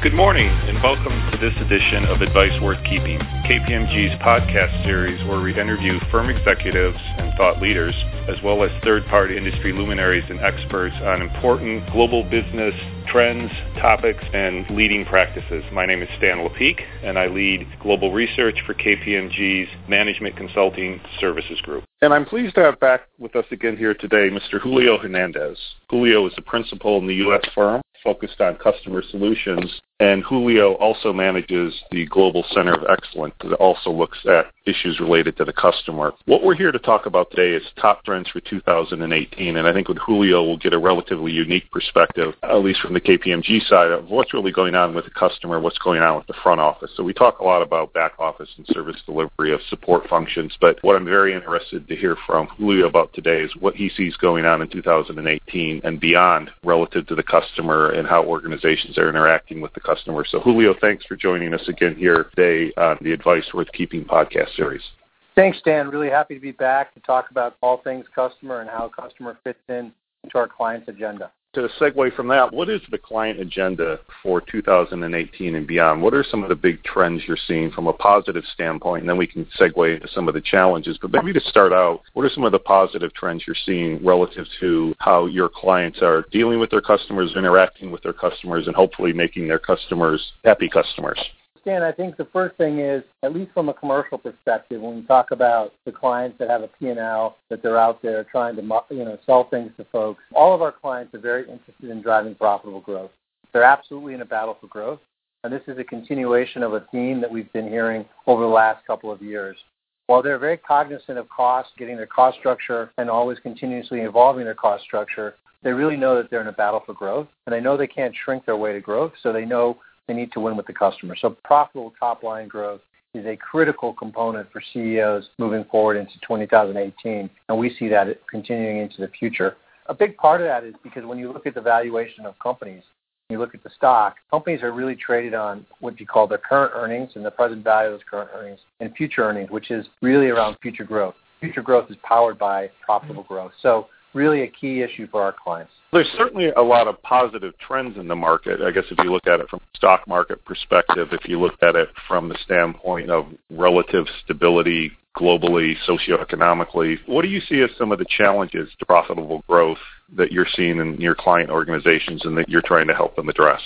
Good morning, and welcome to this edition of Advice Worth Keeping, KPMG's podcast series where we interview firm executives and thought leaders, as well as third party industry luminaries and experts on important global business trends, topics, and leading practices. My name is Stan Lepeak, and I lead global research for KPMG's Management Consulting Services Group. And I'm pleased to have back with us again here today Mr. Julio Hernandez. Julio is a principal in the U.S. firm focused on customer solutions. And Julio also manages the Global Center of Excellence that also looks at issues related to the customer. What we're here to talk about today is top trends for 2018. And I think with Julio, we'll get a relatively unique perspective, at least from the KPMG side, of what's really going on with the customer, what's going on with the front office. So we talk a lot about back office and service delivery of support functions. But what I'm very interested to hear from Julio about today is what he sees going on in 2018 and beyond relative to the customer and how organizations are interacting with the customer. So, Julio, thanks for joining us again here today on the Advice Worth Keeping podcast series. Thanks, Dan. Really happy to be back to talk about all things customer and how customer fits in to our client's agenda to segue from that, what is the client agenda for 2018 and beyond? What are some of the big trends you're seeing from a positive standpoint? And then we can segue into some of the challenges. But maybe to start out, what are some of the positive trends you're seeing relative to how your clients are dealing with their customers, interacting with their customers, and hopefully making their customers happy customers? Dan, I think the first thing is, at least from a commercial perspective, when we talk about the clients that have a P&L, that they're out there trying to you know sell things to folks, all of our clients are very interested in driving profitable growth. They're absolutely in a battle for growth, and this is a continuation of a theme that we've been hearing over the last couple of years. While they're very cognizant of cost, getting their cost structure, and always continuously evolving their cost structure, they really know that they're in a battle for growth, and they know they can't shrink their way to growth, so they know they need to win with the customer. So profitable top line growth is a critical component for CEOs moving forward into 2018, and we see that continuing into the future. A big part of that is because when you look at the valuation of companies, you look at the stock, companies are really traded on what you call their current earnings and the present value of those current earnings and future earnings, which is really around future growth. Future growth is powered by profitable growth. So really a key issue for our clients. There's certainly a lot of positive trends in the market. I guess if you look at it from a stock market perspective, if you look at it from the standpoint of relative stability globally, socioeconomically, what do you see as some of the challenges to profitable growth that you're seeing in your client organizations and that you're trying to help them address?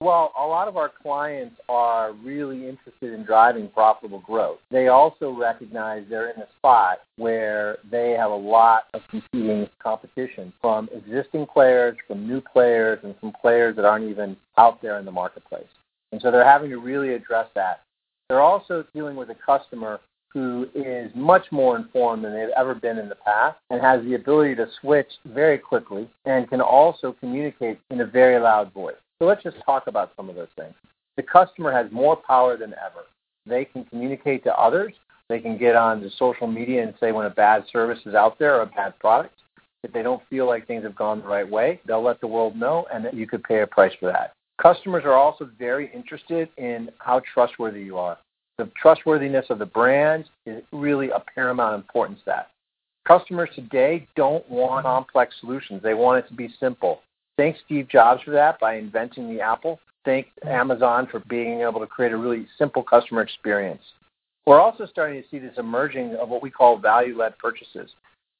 Well, a lot of our clients are really interested in driving profitable growth. They also recognize they're in a spot where they have a lot of competing competition from existing players, from new players, and from players that aren't even out there in the marketplace. And so they're having to really address that. They're also dealing with a customer who is much more informed than they've ever been in the past and has the ability to switch very quickly and can also communicate in a very loud voice. So let's just talk about some of those things. The customer has more power than ever. They can communicate to others. They can get on to social media and say when a bad service is out there or a bad product. If they don't feel like things have gone the right way, they'll let the world know and that you could pay a price for that. Customers are also very interested in how trustworthy you are. The trustworthiness of the brand is really a paramount importance that. Customers today don't want complex solutions. They want it to be simple. Thank Steve Jobs for that by inventing the Apple. Thank Amazon for being able to create a really simple customer experience. We're also starting to see this emerging of what we call value-led purchases.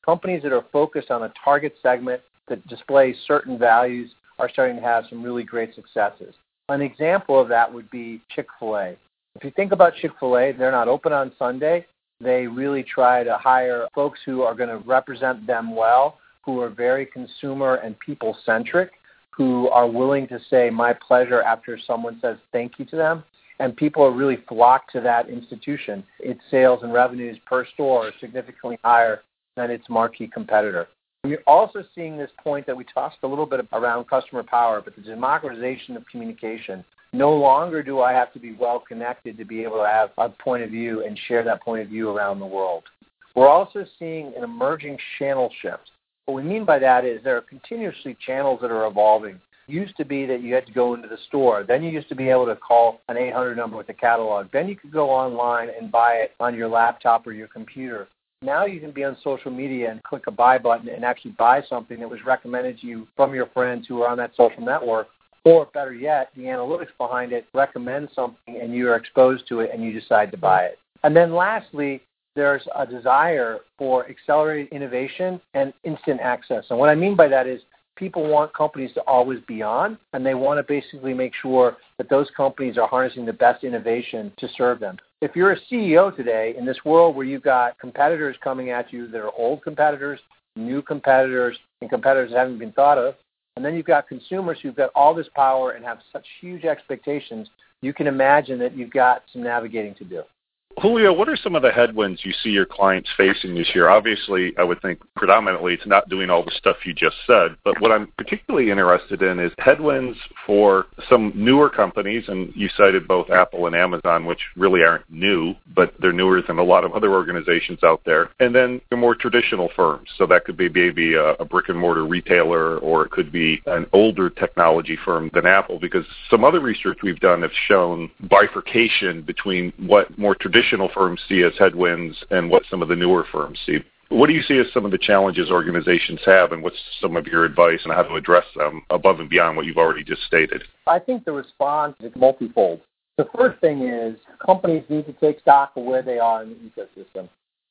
Companies that are focused on a target segment that display certain values are starting to have some really great successes. An example of that would be Chick-fil-A. If you think about Chick-fil-A, they're not open on Sunday. They really try to hire folks who are going to represent them well who are very consumer and people centric, who are willing to say my pleasure after someone says thank you to them. And people are really flocked to that institution. Its sales and revenues per store are significantly higher than its marquee competitor. You're also seeing this point that we talked a little bit around customer power, but the democratization of communication. No longer do I have to be well connected to be able to have a point of view and share that point of view around the world. We're also seeing an emerging channel shift. What we mean by that is there are continuously channels that are evolving. Used to be that you had to go into the store. Then you used to be able to call an 800 number with a catalog. Then you could go online and buy it on your laptop or your computer. Now you can be on social media and click a buy button and actually buy something that was recommended to you from your friends who are on that social network or better yet, the analytics behind it recommends something and you are exposed to it and you decide to buy it. And then lastly, there's a desire for accelerated innovation and instant access. And what I mean by that is people want companies to always be on, and they want to basically make sure that those companies are harnessing the best innovation to serve them. If you're a CEO today in this world where you've got competitors coming at you that are old competitors, new competitors, and competitors that haven't been thought of, and then you've got consumers who've got all this power and have such huge expectations, you can imagine that you've got some navigating to do. Julio, what are some of the headwinds you see your clients facing this year? Obviously, I would think predominantly it's not doing all the stuff you just said, but what I'm particularly interested in is headwinds for some newer companies, and you cited both Apple and Amazon, which really aren't new, but they're newer than a lot of other organizations out there, and then the more traditional firms. So that could be maybe a, a brick and mortar retailer, or it could be an older technology firm than Apple, because some other research we've done have shown bifurcation between what more traditional traditional firms see as headwinds and what some of the newer firms see. What do you see as some of the challenges organizations have, and what's some of your advice on how to address them above and beyond what you've already just stated? I think the response is multifold. The first thing is companies need to take stock of where they are in the ecosystem.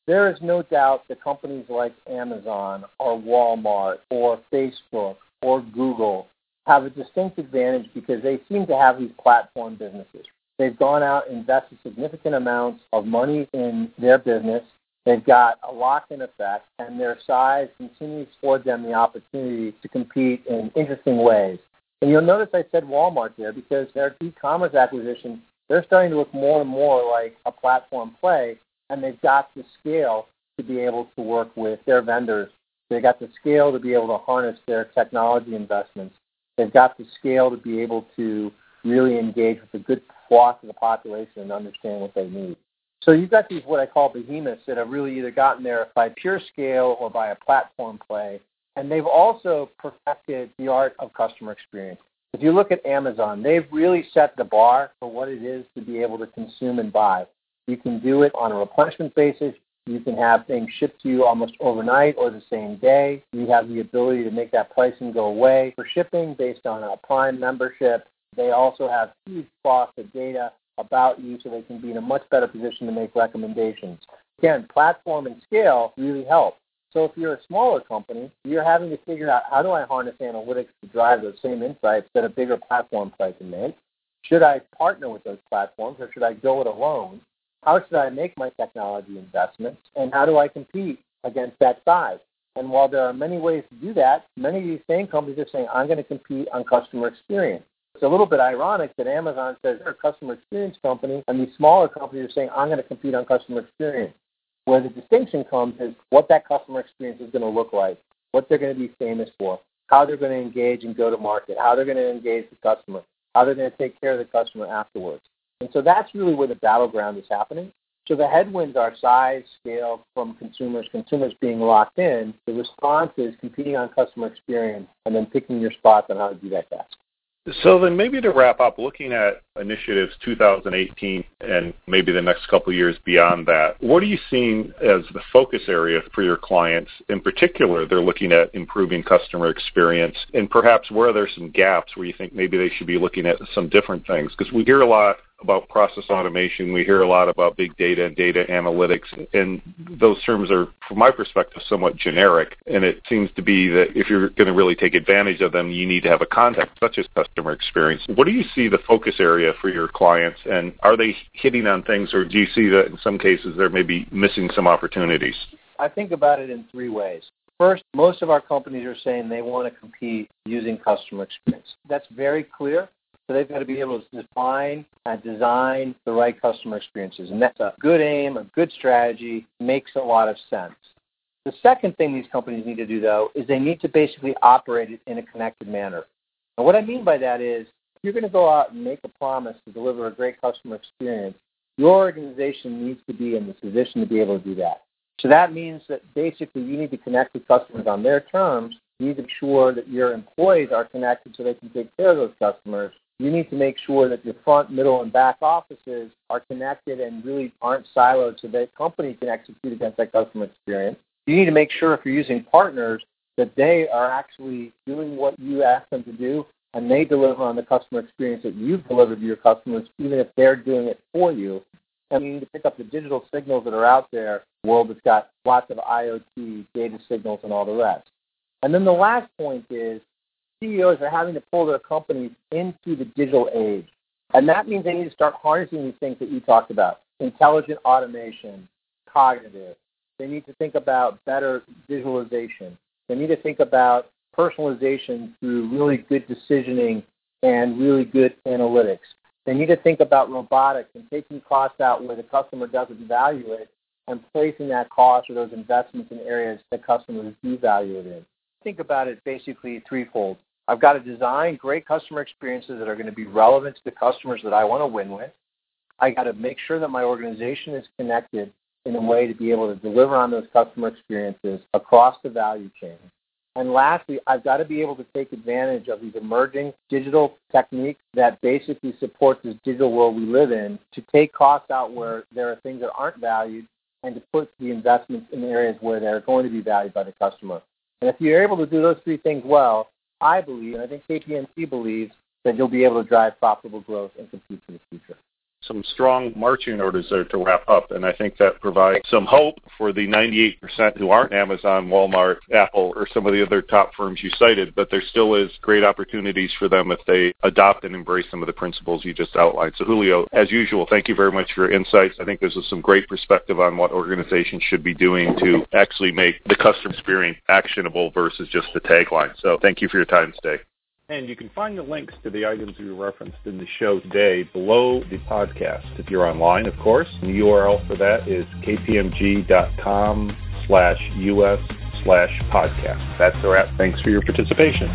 There is no doubt that companies like Amazon or Walmart or Facebook or Google have a distinct advantage because they seem to have these platform businesses. They've gone out and invested significant amounts of money in their business. They've got a lock-in effect, and their size continues to afford them the opportunity to compete in interesting ways. And you'll notice I said Walmart there because their e-commerce acquisition, they're starting to look more and more like a platform play, and they've got the scale to be able to work with their vendors. They've got the scale to be able to harness their technology investments. They've got the scale to be able to really engage with a good swath of the population and understand what they need. So you've got these what I call behemoths that have really either gotten there by pure scale or by a platform play, and they've also perfected the art of customer experience. If you look at Amazon, they've really set the bar for what it is to be able to consume and buy. You can do it on a replenishment basis. You can have things shipped to you almost overnight or the same day. You have the ability to make that pricing go away for shipping based on a Prime membership. They also have huge swaths of data about you so they can be in a much better position to make recommendations. Again, platform and scale really help. So if you're a smaller company, you're having to figure out how do I harness analytics to drive those same insights that a bigger platform play can make? Should I partner with those platforms or should I go it alone? How should I make my technology investments? And how do I compete against that size? And while there are many ways to do that, many of these same companies are saying, I'm going to compete on customer experience. It's a little bit ironic that Amazon says they're a customer experience company, and these smaller companies are saying, I'm going to compete on customer experience. Where the distinction comes is what that customer experience is going to look like, what they're going to be famous for, how they're going to engage and go to market, how they're going to engage the customer, how they're going to take care of the customer afterwards. And so that's really where the battleground is happening. So the headwinds are size, scale from consumers, consumers being locked in. The response is competing on customer experience and then picking your spots on how to do that best. So then maybe to wrap up, looking at initiatives 2018 and maybe the next couple years beyond that, what are you seeing as the focus area for your clients? In particular, they're looking at improving customer experience and perhaps where are there some gaps where you think maybe they should be looking at some different things? Because we hear a lot about process automation. We hear a lot about big data and data analytics, and those terms are, from my perspective, somewhat generic. And it seems to be that if you're going to really take advantage of them, you need to have a context such as customer experience. What do you see the focus area for your clients, and are they hitting on things, or do you see that in some cases they're maybe missing some opportunities? I think about it in three ways. First, most of our companies are saying they want to compete using customer experience. That's very clear. So they've got to be able to define and design the right customer experiences. And that's a good aim, a good strategy, makes a lot of sense. The second thing these companies need to do, though, is they need to basically operate it in a connected manner. And what I mean by that is, you're going to go out and make a promise to deliver a great customer experience, your organization needs to be in the position to be able to do that. So that means that basically you need to connect with customers on their terms. You need to ensure that your employees are connected so they can take care of those customers you need to make sure that your front, middle, and back offices are connected and really aren't siloed so that company can execute against that customer experience. You need to make sure if you're using partners that they are actually doing what you ask them to do and they deliver on the customer experience that you've delivered to your customers, even if they're doing it for you. And you need to pick up the digital signals that are out there, world that's got lots of IoT, data signals, and all the rest. And then the last point is CEOs are having to pull their companies into the digital age. And that means they need to start harnessing these things that you talked about intelligent automation, cognitive. They need to think about better visualization. They need to think about personalization through really good decisioning and really good analytics. They need to think about robotics and taking costs out where the customer doesn't value it and placing that cost or those investments in areas that customers do value it in. Think about it basically threefold. I've got to design great customer experiences that are going to be relevant to the customers that I want to win with. I got to make sure that my organization is connected in a way to be able to deliver on those customer experiences across the value chain. And lastly, I've got to be able to take advantage of these emerging digital techniques that basically support this digital world we live in to take costs out where there are things that aren't valued and to put the investments in areas where they're going to be valued by the customer. And if you're able to do those three things well, I believe, and I think KPMG believes, that you'll be able to drive profitable growth and compete some strong marching orders there to wrap up, and I think that provides some hope for the 98% who aren't Amazon, Walmart, Apple, or some of the other top firms you cited, but there still is great opportunities for them if they adopt and embrace some of the principles you just outlined. So Julio, as usual, thank you very much for your insights. I think this is some great perspective on what organizations should be doing to actually make the customer experience actionable versus just the tagline. So thank you for your time today. And you can find the links to the items we referenced in the show today below the podcast. If you're online, of course, the URL for that is kpmg.com slash us slash podcast. That's a wrap. Thanks for your participation.